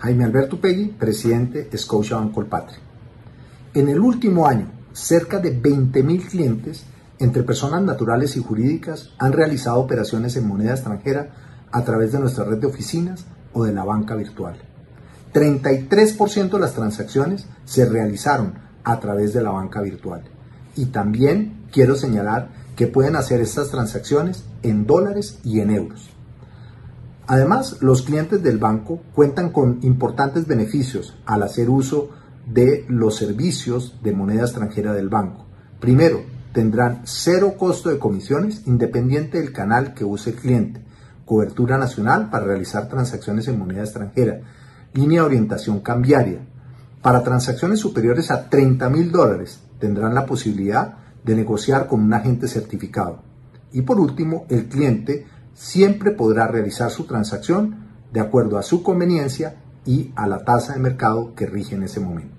Jaime Alberto Pegui, presidente Scotiabank Colpatria. En el último año, cerca de 20.000 clientes, entre personas naturales y jurídicas, han realizado operaciones en moneda extranjera a través de nuestra red de oficinas o de la banca virtual. 33% de las transacciones se realizaron a través de la banca virtual. Y también quiero señalar que pueden hacer estas transacciones en dólares y en euros. Además, los clientes del banco cuentan con importantes beneficios al hacer uso de los servicios de moneda extranjera del banco. Primero, tendrán cero costo de comisiones independiente del canal que use el cliente, cobertura nacional para realizar transacciones en moneda extranjera, línea de orientación cambiaria. Para transacciones superiores a 30 mil dólares tendrán la posibilidad de negociar con un agente certificado. Y por último, el cliente siempre podrá realizar su transacción de acuerdo a su conveniencia y a la tasa de mercado que rige en ese momento.